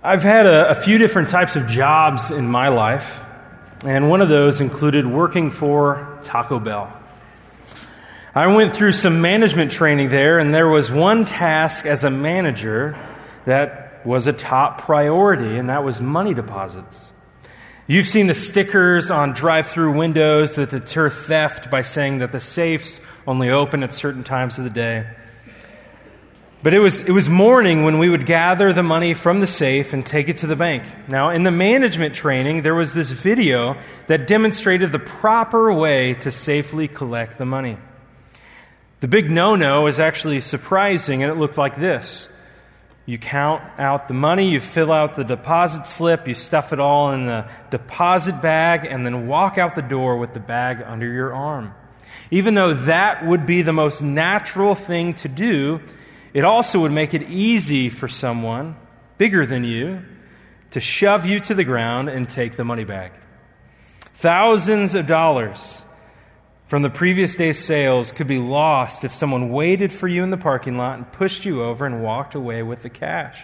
I've had a, a, few different types of jobs in my life, and one of those included working for Taco Bell. I went through some management training there, and there was one task as a manager that was a top priority, and that was money deposits. You've seen the stickers on drive through windows that deter theft by saying that the safes only open at certain times of the day. But it was, it was morning when we would gather the money from the safe and take it to the bank. Now, in the management training, there was this video that demonstrated the proper way to safely collect the money. The big no no is actually surprising, and it looked like this. You count out the money, you fill out the deposit slip, you stuff it all in the deposit bag, and then walk out the door with the bag under your arm. Even though that would be the most natural thing to do, it also would make it easy for someone bigger than you to shove you to the ground and take the money back. Thousands of dollars from the previous day's sales could be lost if someone waited for you in the parking lot and pushed you over and walked away with the cash.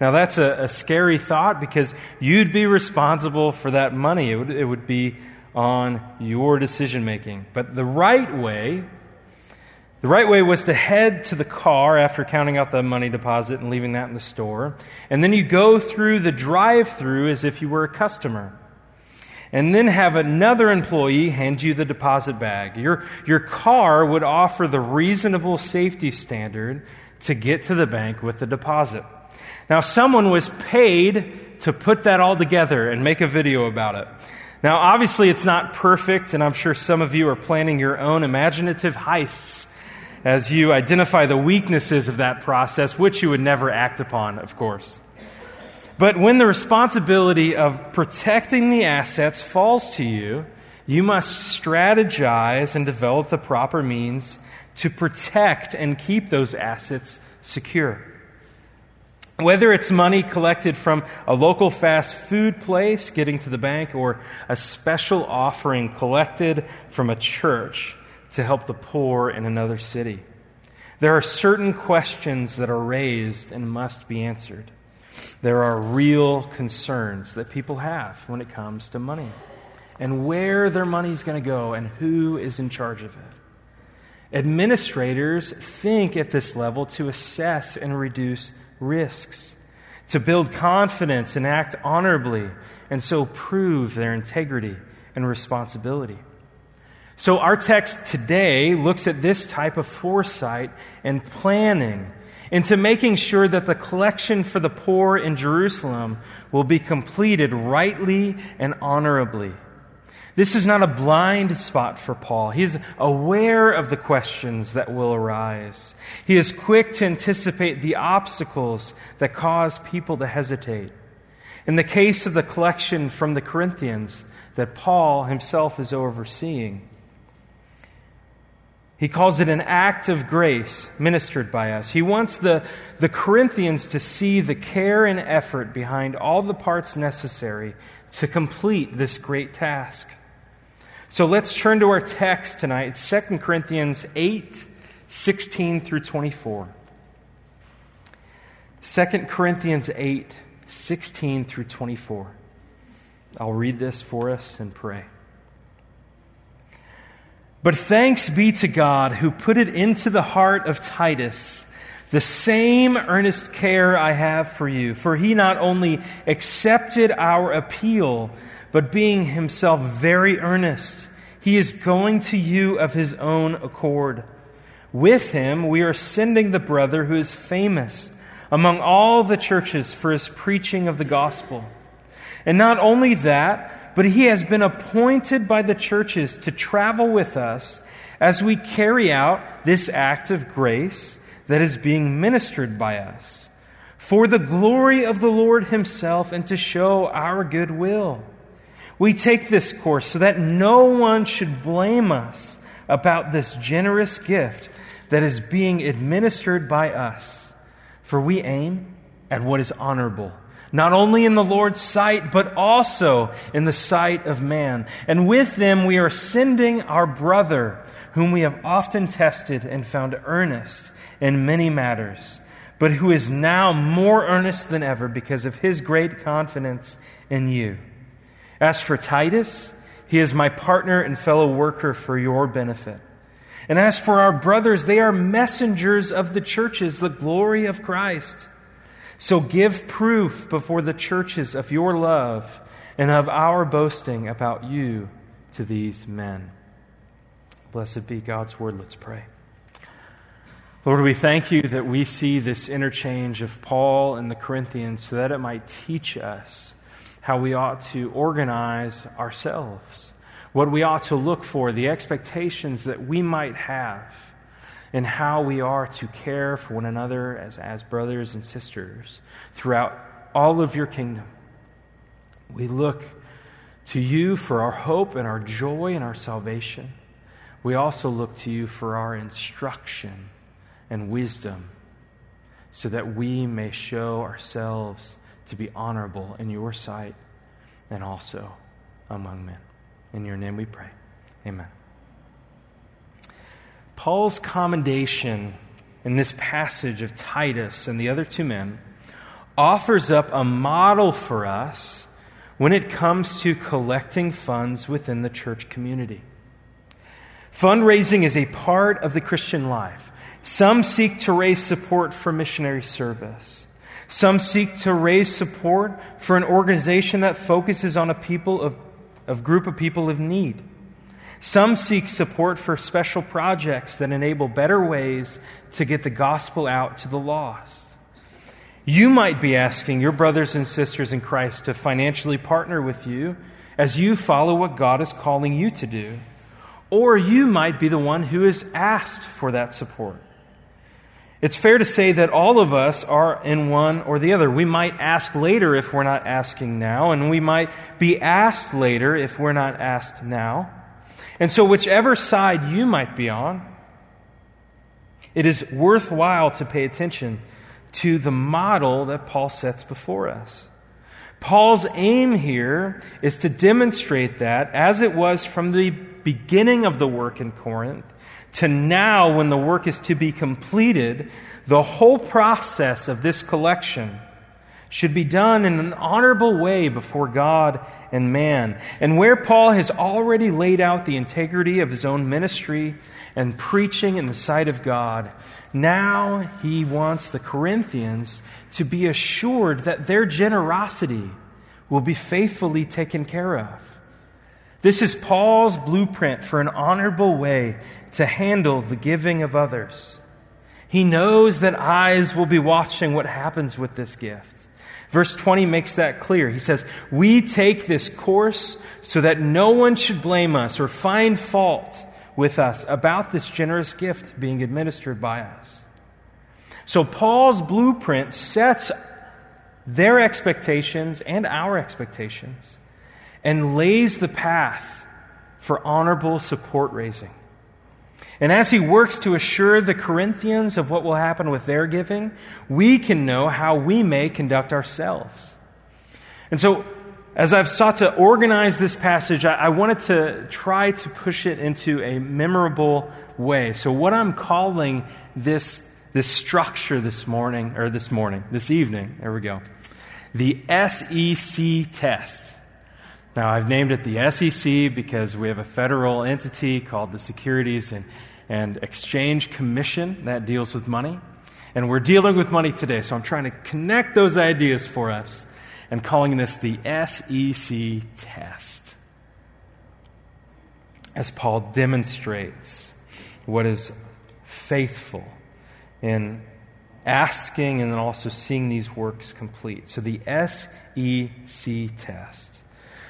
Now, that's a, a scary thought because you'd be responsible for that money. It would, it would be on your decision making. But the right way the right way was to head to the car after counting out the money deposit and leaving that in the store. And then you go through the drive through as if you were a customer. And then have another employee hand you the deposit bag. Your, your car would offer the reasonable safety standard to get to the bank with the deposit. Now, someone was paid to put that all together and make a video about it. Now, obviously, it's not perfect, and I'm sure some of you are planning your own imaginative heists as you identify the weaknesses of that process, which you would never act upon, of course. But when the responsibility of protecting the assets falls to you, you must strategize and develop the proper means to protect and keep those assets secure. Whether it's money collected from a local fast food place getting to the bank or a special offering collected from a church, to help the poor in another city. There are certain questions that are raised and must be answered. There are real concerns that people have when it comes to money and where their money is going to go and who is in charge of it. Administrators think at this level to assess and reduce risks, to build confidence and act honorably, and so prove their integrity and responsibility. So, our text today looks at this type of foresight and planning into making sure that the collection for the poor in Jerusalem will be completed rightly and honorably. This is not a blind spot for Paul. He is aware of the questions that will arise. He is quick to anticipate the obstacles that cause people to hesitate. In the case of the collection from the Corinthians that Paul himself is overseeing, he calls it an act of grace ministered by us. He wants the, the Corinthians to see the care and effort behind all the parts necessary to complete this great task. So let's turn to our text tonight. It's 2 Corinthians 8 16 through 24. 2 Corinthians 8 16 through 24. I'll read this for us and pray. But thanks be to God who put it into the heart of Titus the same earnest care I have for you. For he not only accepted our appeal, but being himself very earnest, he is going to you of his own accord. With him, we are sending the brother who is famous among all the churches for his preaching of the gospel. And not only that, but he has been appointed by the churches to travel with us as we carry out this act of grace that is being ministered by us for the glory of the Lord Himself and to show our goodwill. We take this course so that no one should blame us about this generous gift that is being administered by us, for we aim at what is honorable not only in the Lord's sight, but also in the sight of man. And with them we are sending our brother, whom we have often tested and found earnest in many matters, but who is now more earnest than ever because of his great confidence in you. As for Titus, he is my partner and fellow worker for your benefit. And as for our brothers, they are messengers of the churches, the glory of Christ. So give proof before the churches of your love and of our boasting about you to these men. Blessed be God's word. Let's pray. Lord, we thank you that we see this interchange of Paul and the Corinthians so that it might teach us how we ought to organize ourselves, what we ought to look for, the expectations that we might have, and how we are to care for one another as, as brothers and sisters throughout all of your kingdom. We look to you for our hope and our joy and our salvation. We also look to you for our instruction and wisdom so that we may show ourselves to be honorable in your sight and also among men. In your name we pray. Amen. Paul's commendation in this passage of Titus and the other two men offers up a model for us when it comes to collecting funds within the church community. Fundraising is a part of the Christian life. Some seek to raise support for missionary service. Some seek to raise support for an organization that focuses on a people of, of group of people of need. Some seek support for special projects that enable better ways to get the gospel out to the lost. You might be asking your brothers and sisters in Christ to financially partner with you as you follow what God is calling you to do. Or you might be the one who is asked for that support. It's fair to say that all of us are in one or the other. We might ask later if we're not asking now, and we might be asked later if we're not asked now. And so, whichever side you might be on, it is worthwhile to pay attention to the model that Paul sets before us. Paul's aim here is to demonstrate that, as it was from the beginning of the work in Corinth, to now, when the work is to be completed, the whole process of this collection should be done in an honorable way before God and man. And where Paul has already laid out the integrity of his own ministry and preaching in the sight of God, now he wants the Corinthians to be assured that their generosity will be faithfully taken care of. This is Paul's blueprint for an honorable way to handle the giving of others. He knows that eyes will be watching what happens with this gift. Verse 20 makes that clear. He says, We take this course so that no one should blame us or find fault with us about this generous gift being administered by us. So, Paul's blueprint sets their expectations and our expectations and lays the path for honorable support raising. And as he works to assure the Corinthians of what will happen with their giving, we can know how we may conduct ourselves. And so, as I've sought to organize this passage, I, I, wanted to try to push it into a memorable way. So, what I'm calling this, this structure this morning, or this morning, this evening, there we go, the SEC test. Now, I've named it the SEC because we have a federal entity called the Securities and, and Exchange Commission that deals with money. And we're dealing with money today, so I'm trying to connect those ideas for us and calling this the SEC test. As Paul demonstrates what is faithful in asking and then also seeing these works complete. So, the SEC test.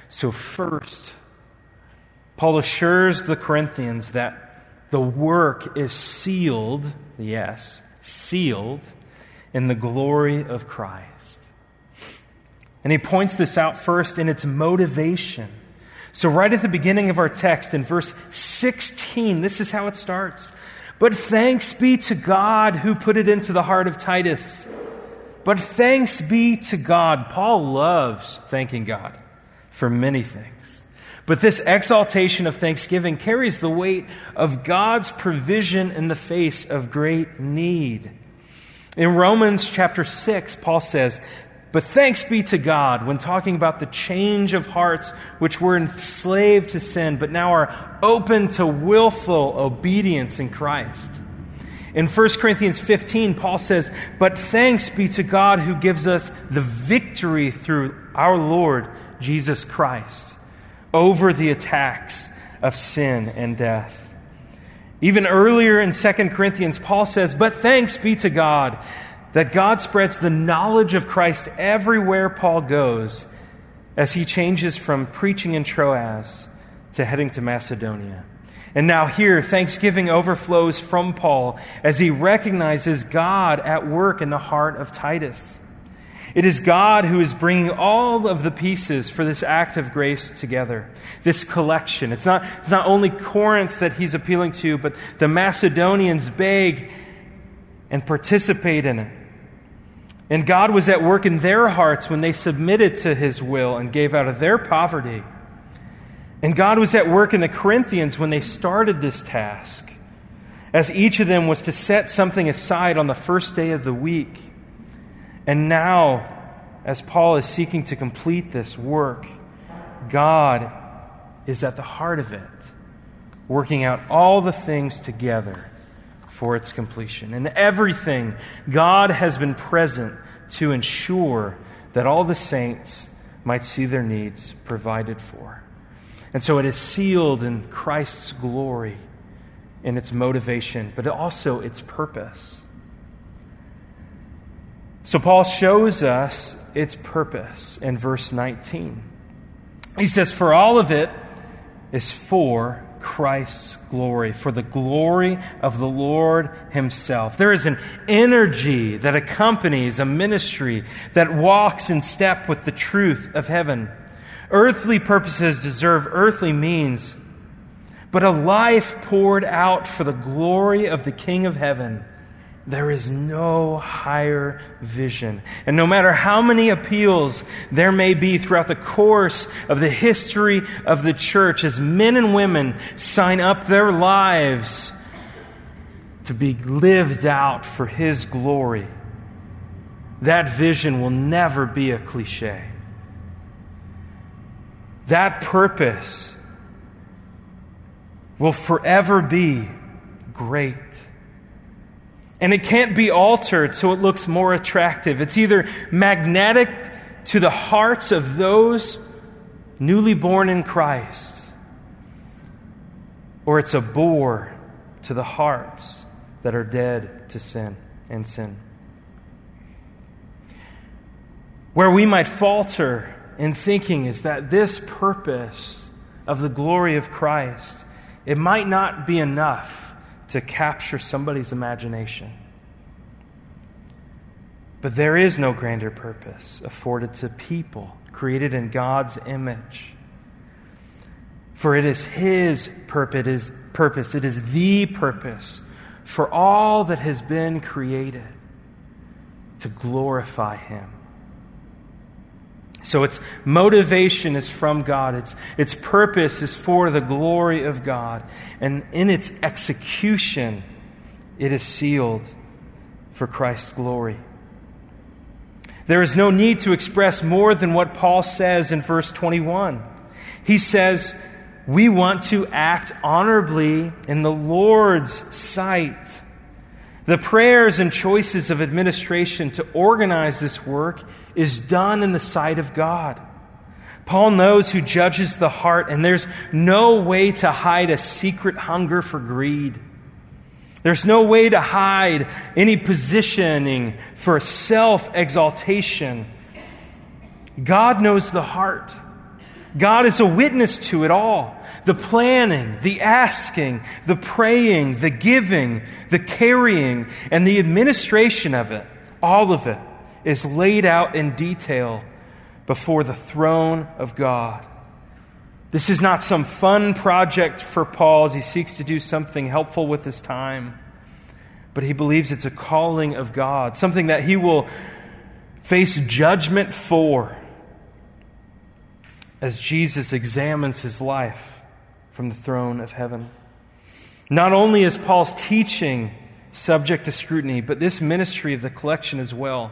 So, first, Paul assures the Corinthians that the work is sealed, yes, sealed in the glory of Christ. And he points this out first in its motivation. So, right at the beginning of our text, in verse 16, this is how it starts. But thanks be to God who put it into the heart of Titus. But thanks be to God. Paul loves thanking God for many things. But this exaltation of thanksgiving carries the weight of God's provision in the face of great need. In Romans chapter 6, Paul says, But thanks be to God when talking about the change of hearts which were enslaved to sin, but now are open to willful obedience in Christ. In 1 Corinthians 15, Paul says, But thanks be to God who gives us the victory through our Lord Jesus Christ over the attacks of sin and death. Even earlier in 2 Corinthians, Paul says, But thanks be to God that God spreads the knowledge of Christ everywhere Paul goes as he changes from preaching in Troas to heading to Macedonia. And now, here, thanksgiving overflows from Paul as he recognizes God at work in the heart of Titus. It is God who is bringing all of the pieces for this act of grace together, this collection. It's not, it's not only Corinth that he's appealing to, but the Macedonians beg and participate in it. And God was at work in their hearts when they submitted to his will and gave out of their poverty. And God was at work in the Corinthians when they started this task, as each of them was to set something aside on the first day of the week and now, as Paul is seeking to complete this work, God is at the heart of it, working out all the things together for its completion. And everything, God has been present to ensure that all the saints might see their needs provided for. And so it is sealed in Christ's glory in its motivation, but also its purpose. So Paul shows us its purpose in verse 19. He says, For all of it is for Christ's glory, for the glory of the Lord Himself. There is an energy that accompanies a ministry that walks in step with the truth of heaven. Earthly purposes deserve earthly means, but a life poured out for the glory of the King of heaven there is no higher vision. And no matter how many appeals there may be throughout the course of the history of the church, as men and women sign up their lives to be lived out for His glory, that vision will never be a cliche. That purpose will forever be great. And it can't be altered so it looks more attractive. It's either magnetic to the hearts of those newly born in Christ, or it's a bore to the hearts that are dead to sin and sin. Where we might falter in thinking is that this purpose of the glory of Christ, it might not be enough to capture somebody's imagination. But there is no grander purpose afforded to people created in God's image. For it is His purpose, it is the purpose for all that has been created to glorify Him. So its motivation is from God. Its, its purpose is for the glory of God. And in its execution, it is sealed for Christ's glory. There is no need to express more than what Paul says in verse 21. He says, We want to act honorably in the Lord's sight. The prayers and choices of administration to organize this work is done in the sight of God. Paul knows who judges the heart, and there's no way to hide a secret hunger for greed. There's no way to hide any positioning for self exaltation. God knows the heart. God is a witness to it all. The planning, the asking, the praying, the giving, the carrying, and the administration of it, all of it is laid out in detail before the throne of God. This is not some fun project for Paul as he seeks to do something helpful with his time, but he believes it's a calling of God, something that he will face judgment for as Jesus examines his life from the throne of heaven. Not only is Paul's teaching subject to scrutiny, but this ministry of the collection as well.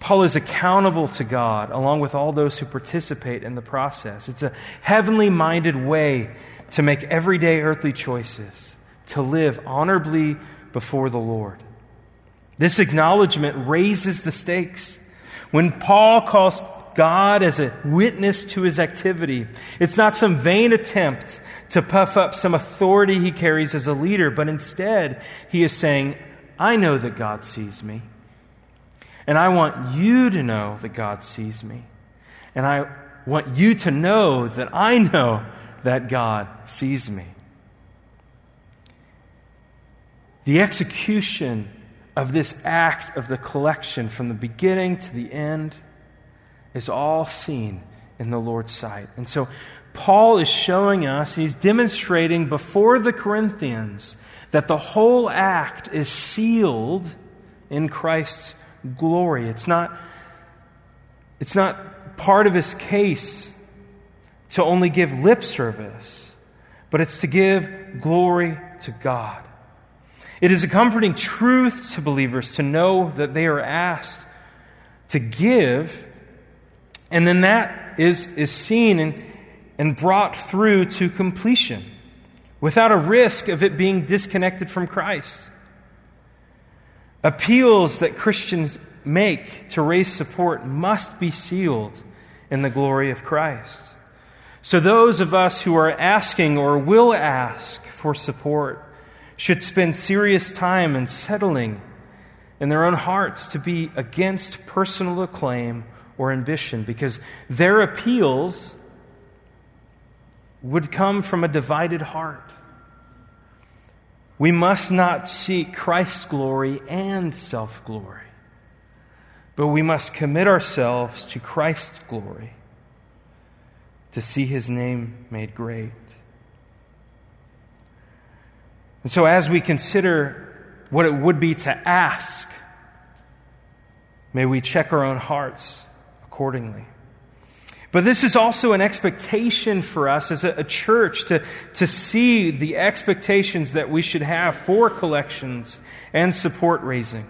Paul is accountable to God along with all those who participate in the process. It's a heavenly minded way to make everyday earthly choices, to live honorably before the Lord. This acknowledgement raises the stakes. When Paul calls God as a witness to his activity, it's not some vain attempt to puff up some authority he carries as a leader, but instead he is saying, I know that God sees me. And I want you to know that God sees me. And I want you to know that I know that God sees me. The execution of this act of the collection from the beginning to the end is all seen in the Lord's sight. And so Paul is showing us, he's demonstrating before the Corinthians that the whole act is sealed in Christ's glory. It's not, it's not part of his case to only give lip service, but it's to give glory to God. It is a comforting truth to believers to know that they are asked to give, and then that is, is seen and, and brought through to completion without a risk of it being disconnected from Christ. Appeals that Christians make to raise support must be sealed in the glory of Christ. So, those of us who are asking or will ask for support should spend serious time in settling in their own hearts to be against personal acclaim or ambition because their appeals would come from a divided heart. We must not seek Christ's glory and self glory, but we must commit ourselves to Christ's glory to see his name made great. And so, as we consider what it would be to ask, may we check our own hearts accordingly. But this is also an expectation for us as a, a, church to, to see the expectations that we should have for collections and support raising.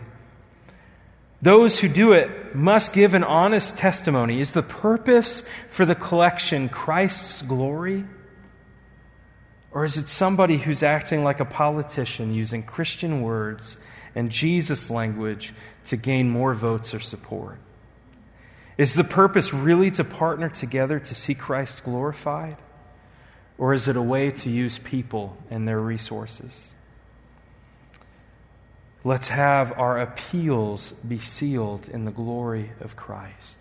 Those who do it must give an honest testimony. Is the purpose for the collection Christ's glory? Or is it somebody who's acting like a politician using Christian words and Jesus language to gain more votes or support? Is the purpose really to partner together to see Christ glorified? Or is it a way to use people and their resources? Let's have our appeals be sealed in the glory of Christ.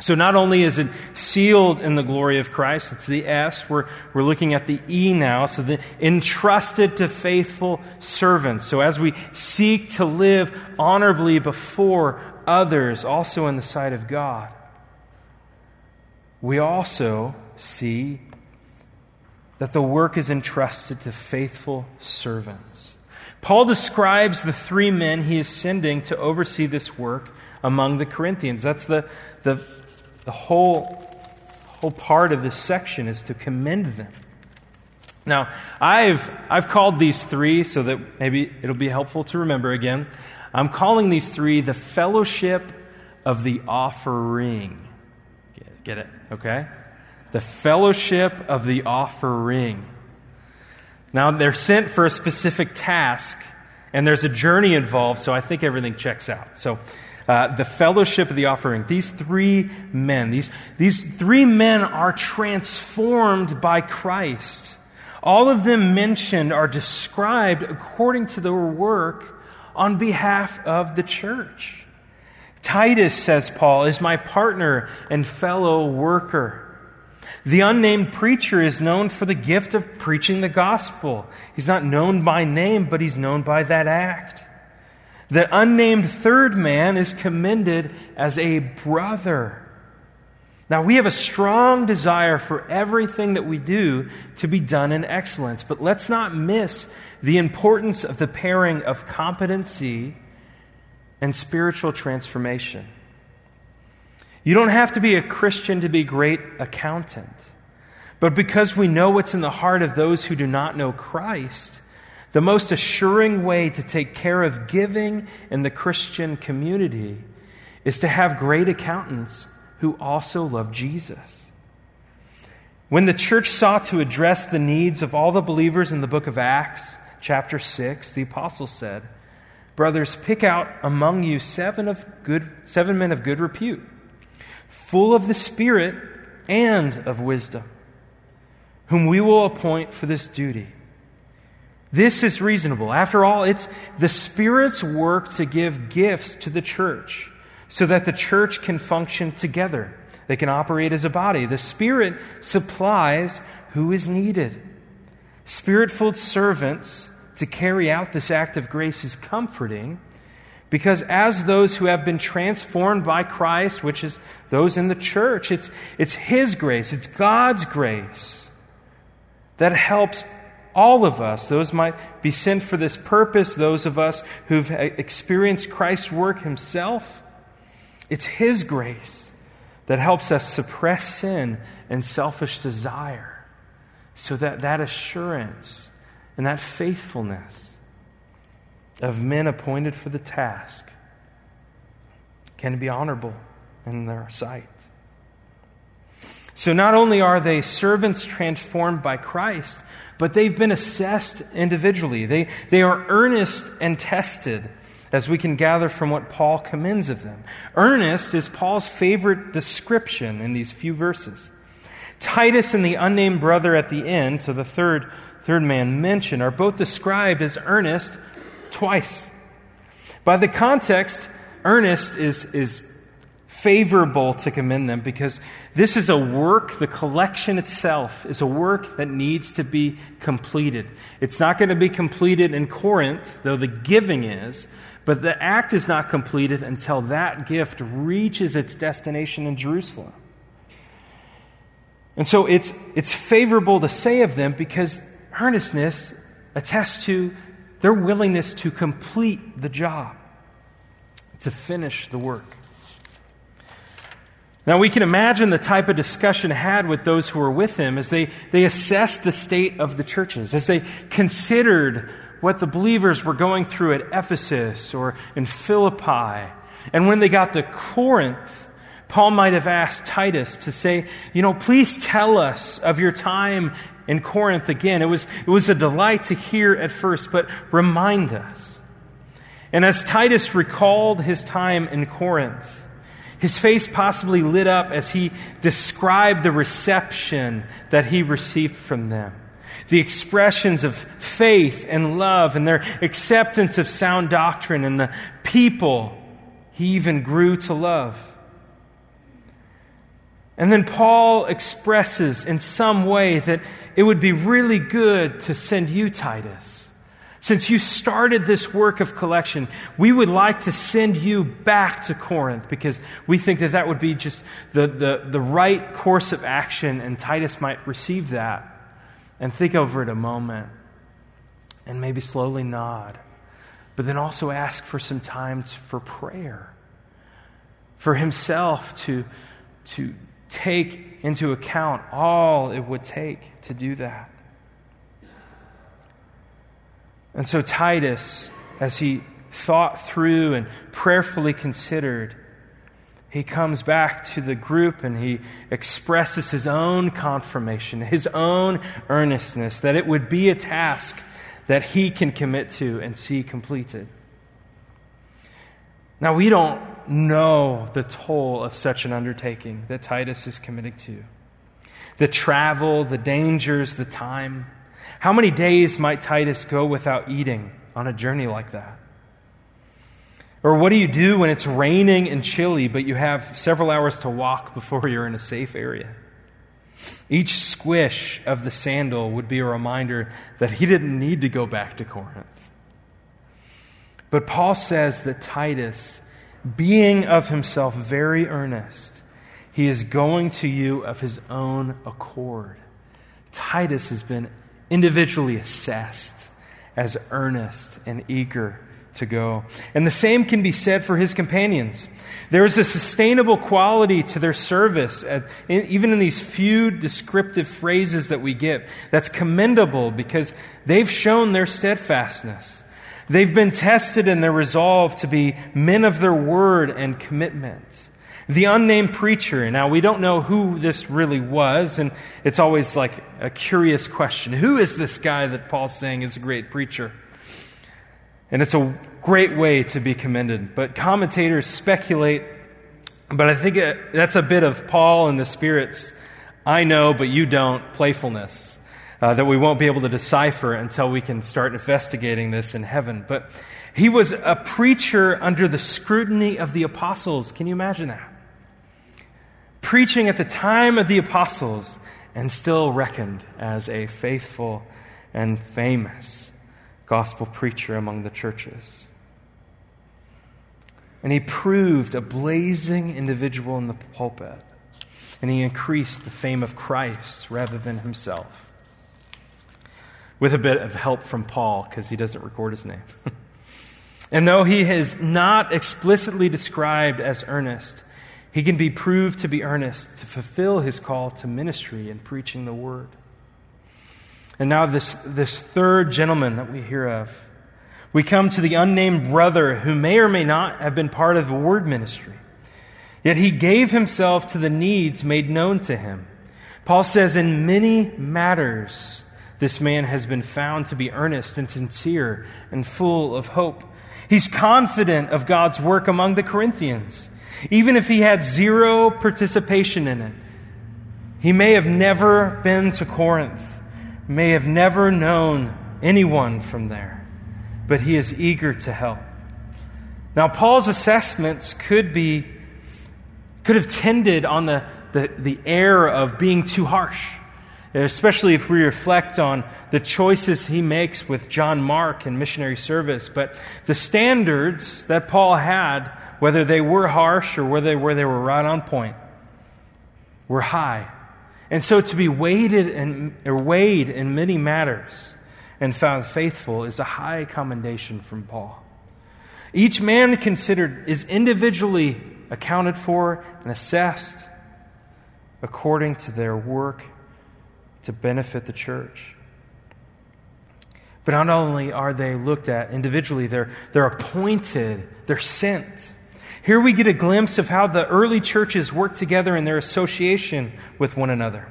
So not only is it sealed in the glory of Christ, it's the S. We're, we're looking at the E now. So the entrusted to faithful servants. So as we seek to live honorably before others, also in the sight of God, we also see that the work is entrusted to faithful servants. Paul describes the three men he is sending to oversee this work among the Corinthians. That's the, the the whole, whole part of this section is to commend them. Now, I've, I've called these three so that maybe it'll be helpful to remember again. I'm calling these three the fellowship of the offering. Get, it? Okay? The fellowship of the offering. Now, they're sent for a specific task, and there's a journey involved, so I think everything checks out. So, uh, the fellowship of the offering. These three men, these, these three men are transformed by Christ. All of them mentioned are described according to their work on behalf of the church. Titus, says Paul, is my partner and fellow worker. The unnamed preacher is known for the gift of preaching the gospel. He's not known by name, but he's known by that act. The unnamed third man is commended as a brother. Now, we have a strong desire for everything that we do to be done in excellence, but let's not miss the importance of the pairing of competency and spiritual transformation. You don't have to be a Christian to be a great accountant, but because we know what's in the heart of those who do not know Christ, The most assuring way to take care of giving in the Christian community is to have great accountants who also love Jesus. When the church sought to address the needs of all the believers in the book of Acts, chapter 6, the apostle said, Brothers, pick out among you seven, of good, seven men of good repute, full of the Spirit and of wisdom, whom we will appoint for this duty. This is reasonable. After all, it's the Spirit's work to give gifts to the church so that the church can function together. They can operate as a body. The Spirit supplies who is needed. Spirit filled servants to carry out this act of grace is comforting because as those who have been transformed by Christ, which is those in the church, it's, it's His grace, it's God's grace that helps all of us, those might be sent for this purpose, those of us who've experienced Christ's work himself, it's his grace that helps us suppress sin and selfish desire. So that that assurance and that faithfulness of men appointed for the task can be honorable in their sight. So not only are they servants transformed by Christ, but they've been assessed individually. They, they are earnest and tested, as we can gather from what Paul commends of them. Earnest is Paul's favorite description in these few verses. Titus and the unnamed brother at the end, so the third, third man mentioned, are both described as earnest twice. By the context, earnest is, is favorable to commend them because this is a work, the collection itself is a work that needs to be completed. It's not going to be completed in Corinth, though the giving is, but the act is not completed until that gift reaches its destination in Jerusalem. And so it's, it's favorable to say of them because earnestness attests to their willingness to complete the job, to finish the work. Now, we can imagine the type of discussion had with those who were with him as they, they assessed the state of the churches, as they considered what the believers were going through at Ephesus or in Philippi. And when they got to Corinth, Paul might have asked Titus to say, You know, please tell us of your time in Corinth again. It was, it was a delight to hear at first, but remind us. And as Titus recalled his time in Corinth, his face possibly lit up as he described the reception that he received from them. The expressions of faith and love and their acceptance of sound doctrine and the people he even grew to love. And then Paul expresses in some way that it would be really good to send you, Titus since you started this work of collection, we would like to send you back to Corinth because we think that that would be just the, the, the right course of action, and Titus might receive that and think over it a moment and maybe slowly nod. But then also ask for some time for prayer, for himself to, to take into account all it would take to do that. And so, Titus, as he thought through and prayerfully considered, he comes back to the group and he expresses his own confirmation, his own earnestness that it would be a task that he can commit to and see completed. Now, we don't know the toll of such an undertaking that Titus is committing to the travel, the dangers, the time. How many days might Titus go without eating on a journey like that? Or what do you do when it's raining and chilly, but you have several hours to walk before you're in a safe area? Each squish of the sandal would be a reminder that he didn't need to go back to Corinth. But Paul says that Titus, being of himself very earnest, he is going to you of his own accord. Titus has been individually assessed as earnest and eager to go. And the same can be said for his companions. There is a sustainable quality to their service, at, even in these few descriptive phrases that we get, that's commendable because they've shown their steadfastness. They've been tested in their resolve to be men of their word and commitment. The unnamed preacher, now we don't know who this really was, and it's always like a curious question. Who is this guy that Paul's saying is a great preacher? And it's a great way to be commended. But commentators speculate, but I think it, that's a bit of Paul and the Spirit's I know, but you don't playfulness uh, that we won't be able to decipher until we can start investigating this in heaven. But he was a preacher under the scrutiny of the apostles. Can you imagine that? Preaching at the time of the apostles and still reckoned as a faithful and famous gospel preacher among the churches. And he proved a blazing individual in the pulpit. And he increased the fame of Christ rather than himself. With a bit of help from Paul, because he doesn't record his name. and though he is not explicitly described as earnest, he can be proved to be earnest to fulfill his call to ministry and preaching the word. And now, this, this third gentleman that we hear of, we come to the unnamed brother who may or may not have been part of the word ministry. Yet he gave himself to the needs made known to him. Paul says, In many matters, this man has been found to be earnest and sincere and full of hope. He's confident of God's work among the Corinthians, even if he had zero participation in it. He may have never been to Corinth may have never known anyone from there, but he is eager to help. Now, Paul's assessments could be could have tended on the, the, the air of being too harsh, especially if we reflect on the choices he makes with John Mark and missionary service. But the standards that Paul had, whether they were harsh or whether they were, they were right on point, were high. And so to be weighted and or weighed in many matters and found faithful is a high commendation from Paul. Each man considered is individually accounted for and assessed according to their work to benefit the church. But not only are they looked at individually, they're, they're appointed, they're sent. Here we get a glimpse of how the early churches worked together in their association with one another.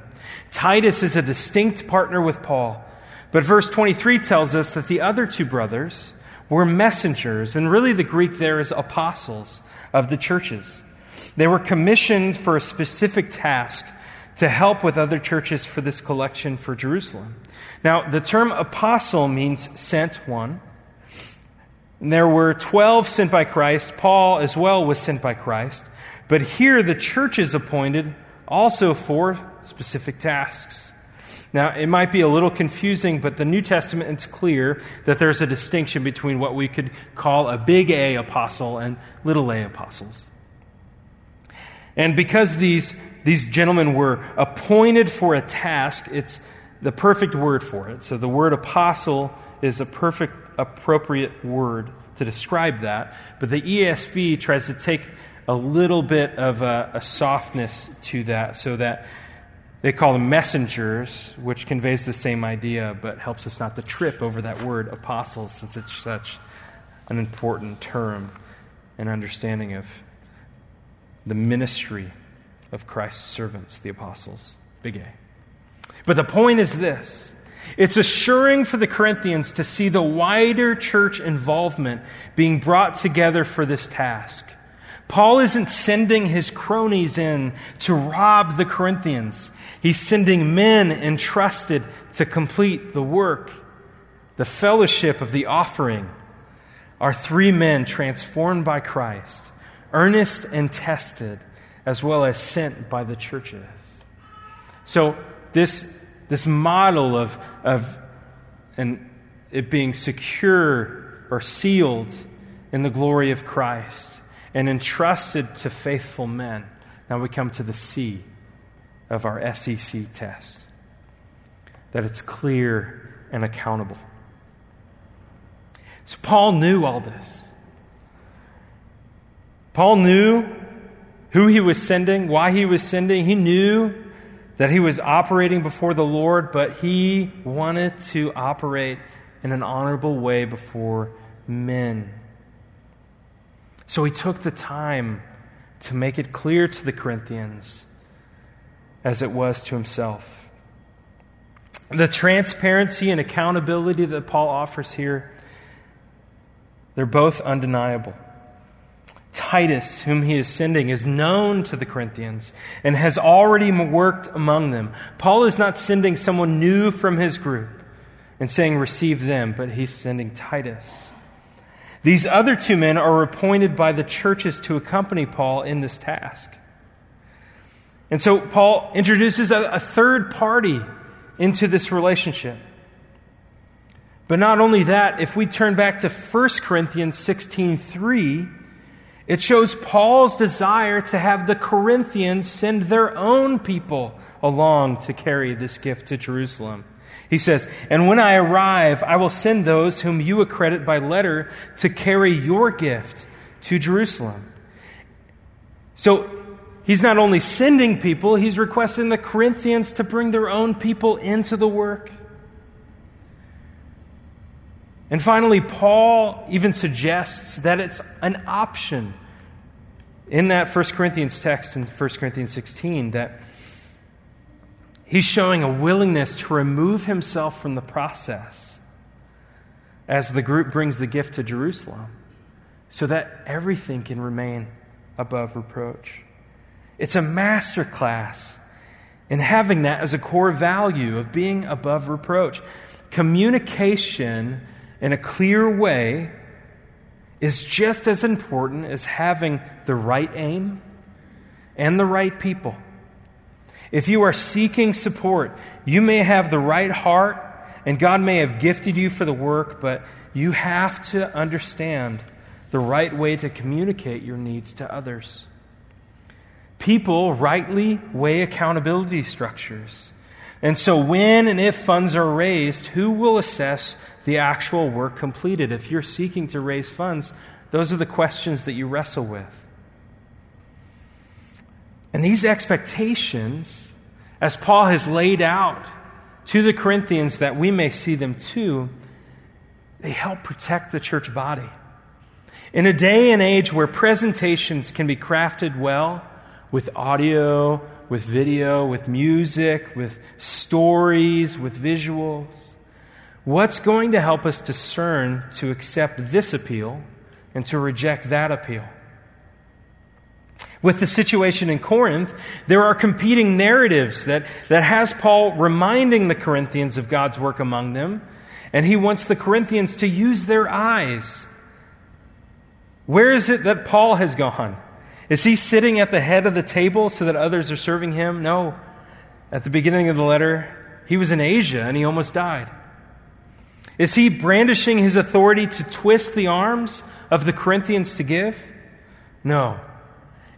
Titus is a distinct partner with Paul, but verse 23 tells us that the other two brothers were messengers, and really the Greek there is apostles of the churches. They were commissioned for a specific task to help with other churches for this collection for Jerusalem. Now, the term apostle means sent one. And there were 12 sent by Christ. Paul as well was sent by Christ. But here the church is appointed also for specific tasks. Now, it might be a little confusing, but the New Testament it's clear that there's a distinction between what we could call a big A apostle and little a apostles. And because these, these gentlemen were appointed for a task, it's the perfect word for it. So the word apostle is a perfect, appropriate word to describe that. But the ESV tries to take a little bit of a, a softness to that so that they call them messengers, which conveys the same idea but helps us not to trip over that word apostle since it's such an important term and understanding of the ministry of Christ's servants, the apostles. Big A. But the point is this it's assuring for the Corinthians to see the wider church involvement being brought together for this task. Paul isn't sending his cronies in to rob the Corinthians. He's sending men entrusted to complete the work. The fellowship of the offering are three men transformed by Christ, earnest and tested, as well as sent by the churches. So, this this model of, of and it being secure or sealed in the glory of Christ and entrusted to faithful men. Now we come to the C of our SEC test that it's clear and accountable. So Paul knew all this. Paul knew who he was sending, why he was sending. He knew that he was operating before the Lord, but he wanted to operate in an honorable way before men. So he took the time to make it clear to the Corinthians as it was to himself. The transparency and accountability that Paul offers here, they're both undeniable. Titus, whom he is sending, is known to the Corinthians and has already worked among them. Paul is not sending someone new from his group and saying, Receive them, but he's sending Titus. These other two men are appointed by the churches to accompany Paul in this task. And so Paul introduces a, a third party into this relationship. But not only that, if we turn back to 1 Corinthians 16 3, it shows Paul's desire to have the Corinthians send their own people along to carry this gift to Jerusalem. He says, And when I arrive, I will send those whom you accredit by letter to carry your gift to Jerusalem. So he's not only sending people, he's requesting the Corinthians to bring their own people into the work. And finally, Paul even suggests that it's an option in that 1 Corinthians text in 1 Corinthians 16 that he's showing a willingness to remove himself from the process as the group brings the gift to Jerusalem so that everything can remain above reproach. It's a master class in having that as a core value of being above reproach. Communication in a clear way is just as important as having the right aim and the right people. If you are seeking support, you may have the right heart and God may have gifted you for the work, but you have to understand the right way to communicate your needs to others. People rightly weigh accountability structures. And so, when and if funds are raised, who will assess the actual work completed? If you're seeking to raise funds, those are the questions that you wrestle with. And these expectations, as Paul has laid out to the Corinthians that we may see them too, they help protect the church body. In a day and age where presentations can be crafted well with audio, with video, with music, with stories, with visuals. What's going to help us discern to accept this appeal and to reject that appeal? With the situation in Corinth, there are competing narratives that, that has Paul reminding the Corinthians of God's work among them, and he wants the Corinthians to use their eyes. Where is it that Paul has gone? Is he sitting at the head of the table so that others are serving him? No. At the beginning of the letter, he was in Asia and he almost died. Is he brandishing his authority to twist the arms of the Corinthians to give? No.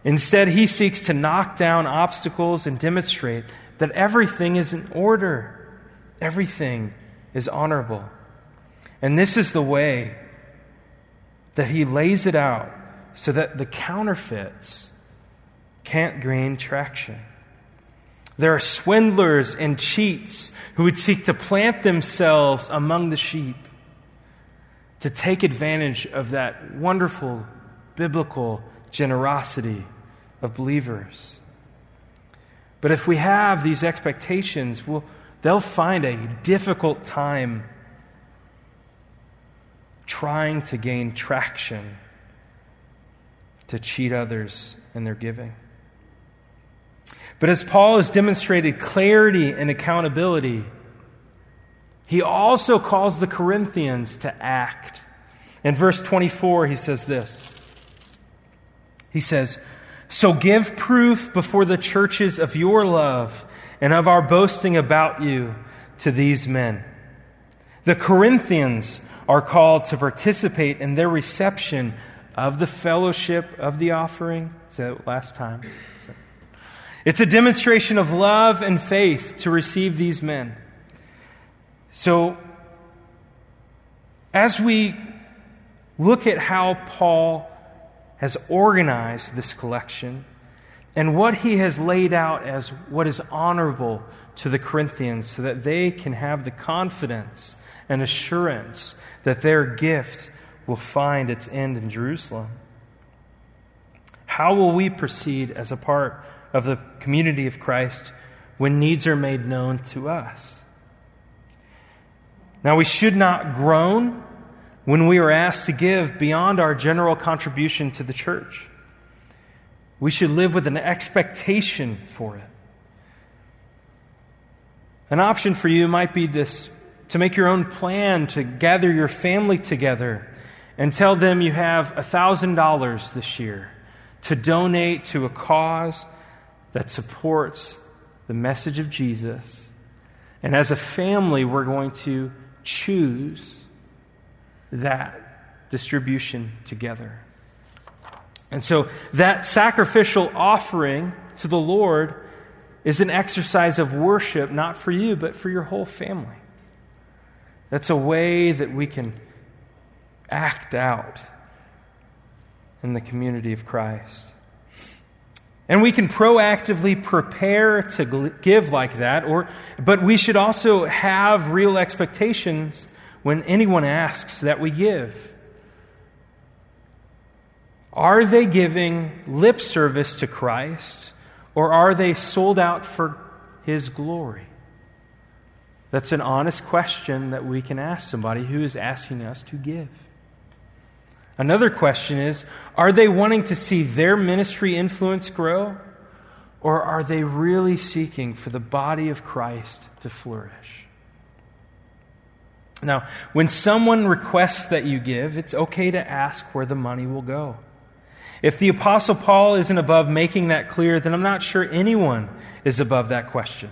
Instead, he seeks to knock down obstacles and demonstrate that everything is in order, everything is honorable. And this is the way that he lays it out so that the counterfeits can't gain traction. There are swindlers and cheats who would seek to plant themselves among the sheep to take advantage of that wonderful biblical generosity of believers. But if we have these expectations, we'll, they'll find a difficult time trying to gain traction to cheat others in their giving. But as Paul has demonstrated clarity and accountability, he also calls the Corinthians to act. In verse 24, he says this He says, So give proof before the churches of your love and of our boasting about you to these men. The Corinthians are called to participate in their reception of the fellowship of the offering. So last time. It's a demonstration of love and faith to receive these men. So, as we look at how Paul has organized this collection and what he has laid out as what is honorable to the Corinthians so that they can have the confidence and assurance that their gift will find its end in Jerusalem. How will we proceed as a part of the community of Christ when needs are made known to us? Now, we should not groan when we are asked to give beyond our general contribution to the church. We should live with an expectation for it. An option for you might be this to make your own plan to gather your family together and tell them you have $1,000 this year to donate to a cause that supports the message of Jesus. And as a family, we're going to choose that distribution together. And so that sacrificial offering to the Lord is an exercise of worship, not for you, but for your whole family. That's a way that we can act out in the community of Christ. And we can proactively prepare to give like that, or, but we should also have real expectations when anyone asks that we give. Are they giving lip service to Christ, or are they sold out for His glory? That's an honest question that we can ask somebody who is asking us to give. Another question is Are they wanting to see their ministry influence grow? Or are they really seeking for the body of Christ to flourish? Now, when someone requests that you give, it's okay to ask where the money will go. If the Apostle Paul isn't above making that clear, then I'm not sure anyone is above that question.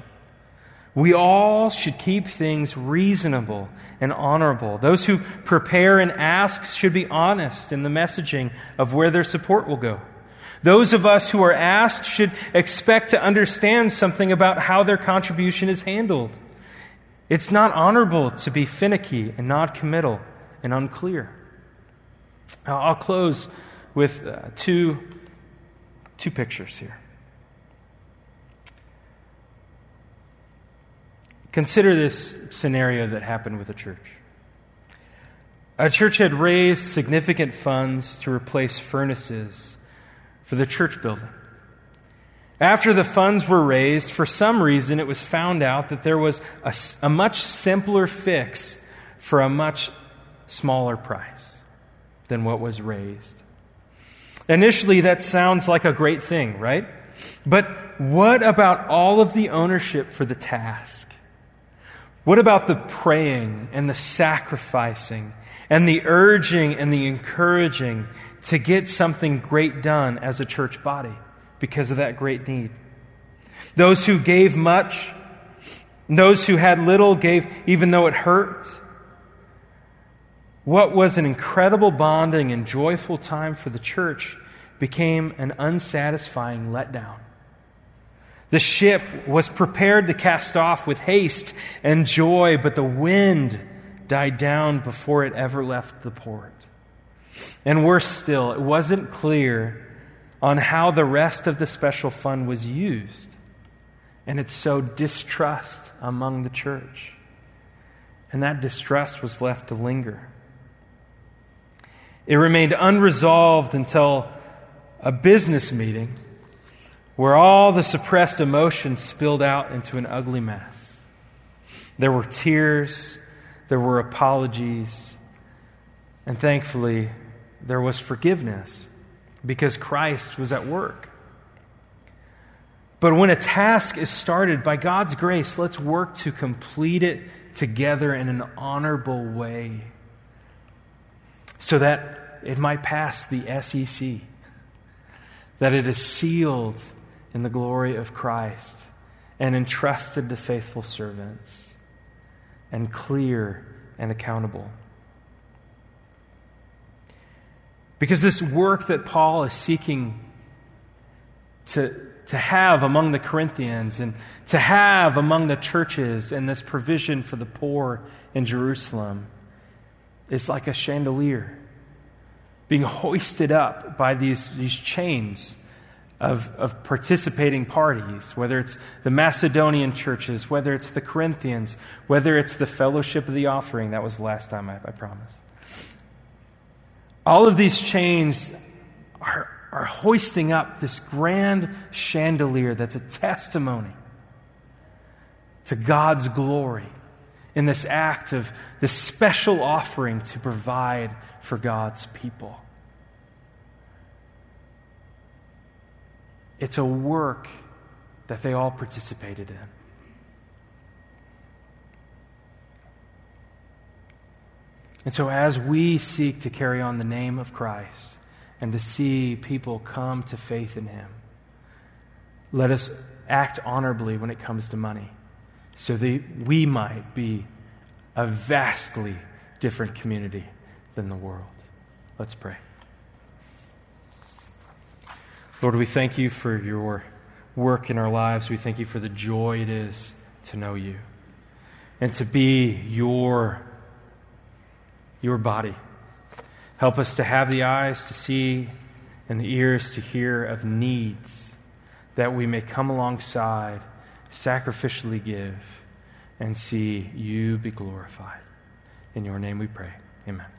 We all should keep things reasonable and honorable. Those who prepare and ask should be honest in the messaging of where their support will go. Those of us who are asked should expect to understand something about how their contribution is handled. It's not honorable to be finicky and non committal and unclear. I'll close with uh, two, two pictures here. Consider this scenario that happened with a church. A church had raised significant funds to replace furnaces for the church building. After the funds were raised, for some reason it was found out that there was a, a much simpler fix for a much smaller price than what was raised. Initially, that sounds like a great thing, right? But what about all of the ownership for the task? What about the praying and the sacrificing and the urging and the encouraging to get something great done as a church body because of that great need? Those who gave much, those who had little gave even though it hurt. What was an incredible bonding and joyful time for the church became an unsatisfying letdown. The ship was prepared to cast off with haste and joy, but the wind died down before it ever left the port. And worse still, it wasn't clear on how the rest of the special fund was used. And it sowed distrust among the church. And that distrust was left to linger. It remained unresolved until a business meeting where all the suppressed emotions spilled out into an ugly mess. There were tears, there were apologies, and thankfully, there was forgiveness because Christ was at work. But when a task is started by God's grace, let's work to complete it together in an honorable way so that it might pass the SEC, that it is sealed in the glory of Christ and entrusted to faithful servants and clear and accountable. Because this work that Paul is seeking to, to have among the Corinthians and to have among the churches and this provision for the poor in Jerusalem is like a chandelier being hoisted up by these, these chains of, of participating parties, whether it's the Macedonian churches, whether it's the Corinthians, whether it's the fellowship of the offering. That was the last time I, I promised. All of these chains are, are hoisting up this grand chandelier that's a testimony to God's glory in this act of this special offering to provide for God's people. It's a work that they all participated in. And so, as we seek to carry on the name of Christ and to see people come to faith in Him, let us act honorably when it comes to money so that we might be a vastly different community than the world. Let's pray. Lord, we thank you for your work in our lives. We thank you for the joy it is to know you and to be your, your body. Help us to have the eyes to see and the ears to hear of needs that we may come alongside, sacrificially give, and see you be glorified. In your name we pray. Amen.